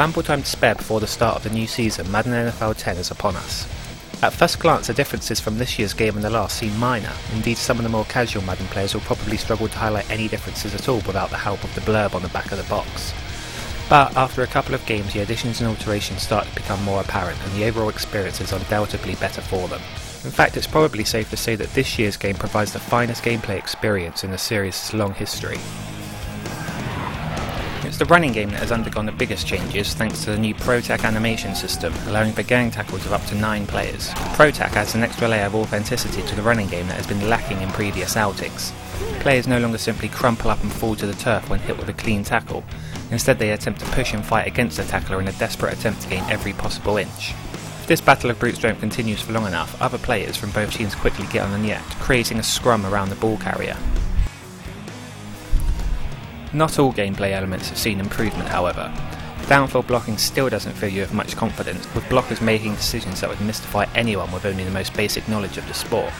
ample time to spare before the start of the new season, Madden NFL 10 is upon us. At first glance, the differences from this year's game and the last seem minor. Indeed, some of the more casual Madden players will probably struggle to highlight any differences at all without the help of the blurb on the back of the box. But after a couple of games, the additions and alterations start to become more apparent, and the overall experience is undoubtedly better for them. In fact, it's probably safe to say that this year's game provides the finest gameplay experience in the series' long history. The running game that has undergone the biggest changes thanks to the new Pro-Tak animation system, allowing for gang tackles of up to 9 players. Pro-Tak adds an extra layer of authenticity to the running game that has been lacking in previous outings. Players no longer simply crumple up and fall to the turf when hit with a clean tackle. Instead, they attempt to push and fight against the tackler in a desperate attempt to gain every possible inch. If this battle of brute strength continues for long enough, other players from both teams quickly get on the net, creating a scrum around the ball carrier. Not all gameplay elements have seen improvement, however. Downfield blocking still doesn't fill you with much confidence, with blockers making decisions that would mystify anyone with only the most basic knowledge of the sport.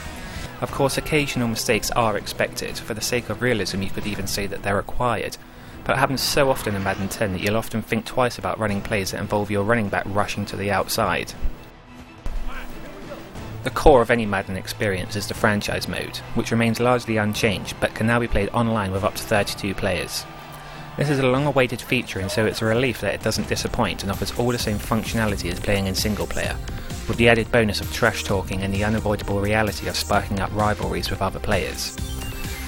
Of course, occasional mistakes are expected. For the sake of realism, you could even say that they're required. But it happens so often in Madden 10 that you'll often think twice about running plays that involve your running back rushing to the outside. The core of any Madden experience is the franchise mode, which remains largely unchanged but can now be played online with up to 32 players. This is a long awaited feature and so it's a relief that it doesn't disappoint and offers all the same functionality as playing in single player, with the added bonus of trash talking and the unavoidable reality of sparking up rivalries with other players.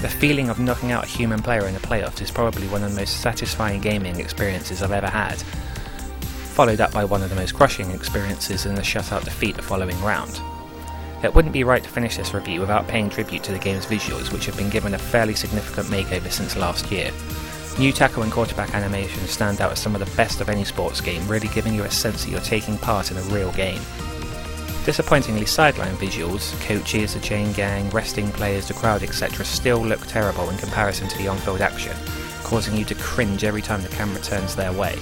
The feeling of knocking out a human player in the playoffs is probably one of the most satisfying gaming experiences I've ever had, followed up by one of the most crushing experiences in the shutout defeat the following round. It wouldn't be right to finish this review without paying tribute to the game's visuals, which have been given a fairly significant makeover since last year. New tackle and quarterback animations stand out as some of the best of any sports game, really giving you a sense that you're taking part in a real game. Disappointingly, sideline visuals, coaches, the chain gang, resting players, the crowd, etc., still look terrible in comparison to the on field action, causing you to cringe every time the camera turns their way.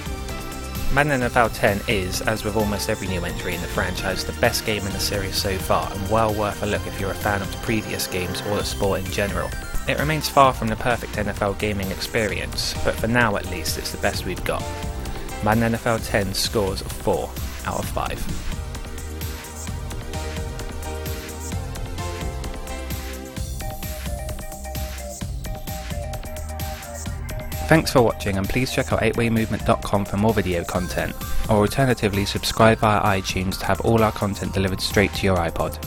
Madden NFL 10 is, as with almost every new entry in the franchise, the best game in the series so far and well worth a look if you're a fan of the previous games or the sport in general. It remains far from the perfect NFL gaming experience, but for now at least it's the best we've got. Madden NFL 10 scores of 4 out of 5. Thanks for watching and please check out 8waymovement.com for more video content, or alternatively subscribe via iTunes to have all our content delivered straight to your iPod.